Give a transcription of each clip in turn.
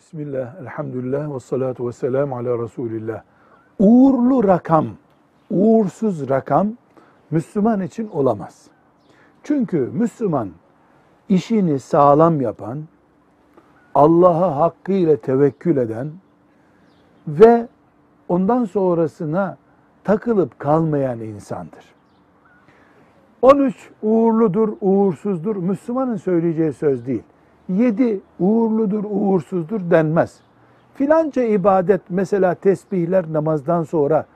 Bismillah, elhamdülillah ve salatu ve selamu ala Resulillah. Uğurlu rakam, uğursuz rakam Müslüman için olamaz. Çünkü Müslüman işini sağlam yapan, Allah'a hakkıyla tevekkül eden ve ondan sonrasına takılıp kalmayan insandır. 13 uğurludur, uğursuzdur. Müslümanın söyleyeceği söz değil. 7 uğurludur, uğursuzdur denmez. Filanca ibadet mesela tesbihler namazdan sonra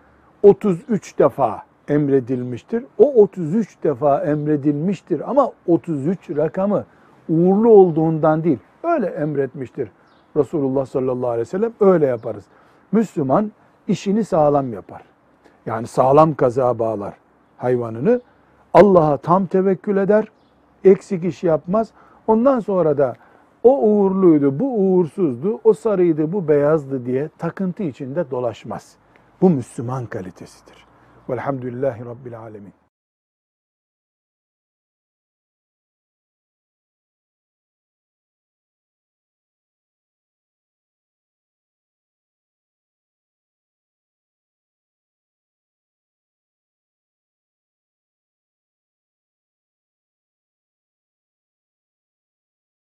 33 defa emredilmiştir. O 33 defa emredilmiştir ama 33 rakamı uğurlu olduğundan değil. Öyle emretmiştir Resulullah sallallahu aleyhi ve sellem. Öyle yaparız. Müslüman işini sağlam yapar. Yani sağlam kaza bağlar hayvanını. Allah'a tam tevekkül eder, eksik iş yapmaz. Ondan sonra da o uğurluydu, bu uğursuzdu, o sarıydı, bu beyazdı diye takıntı içinde dolaşmaz. Bu Müslüman kalitesidir. Velhamdülillahi Rabbil Alemin.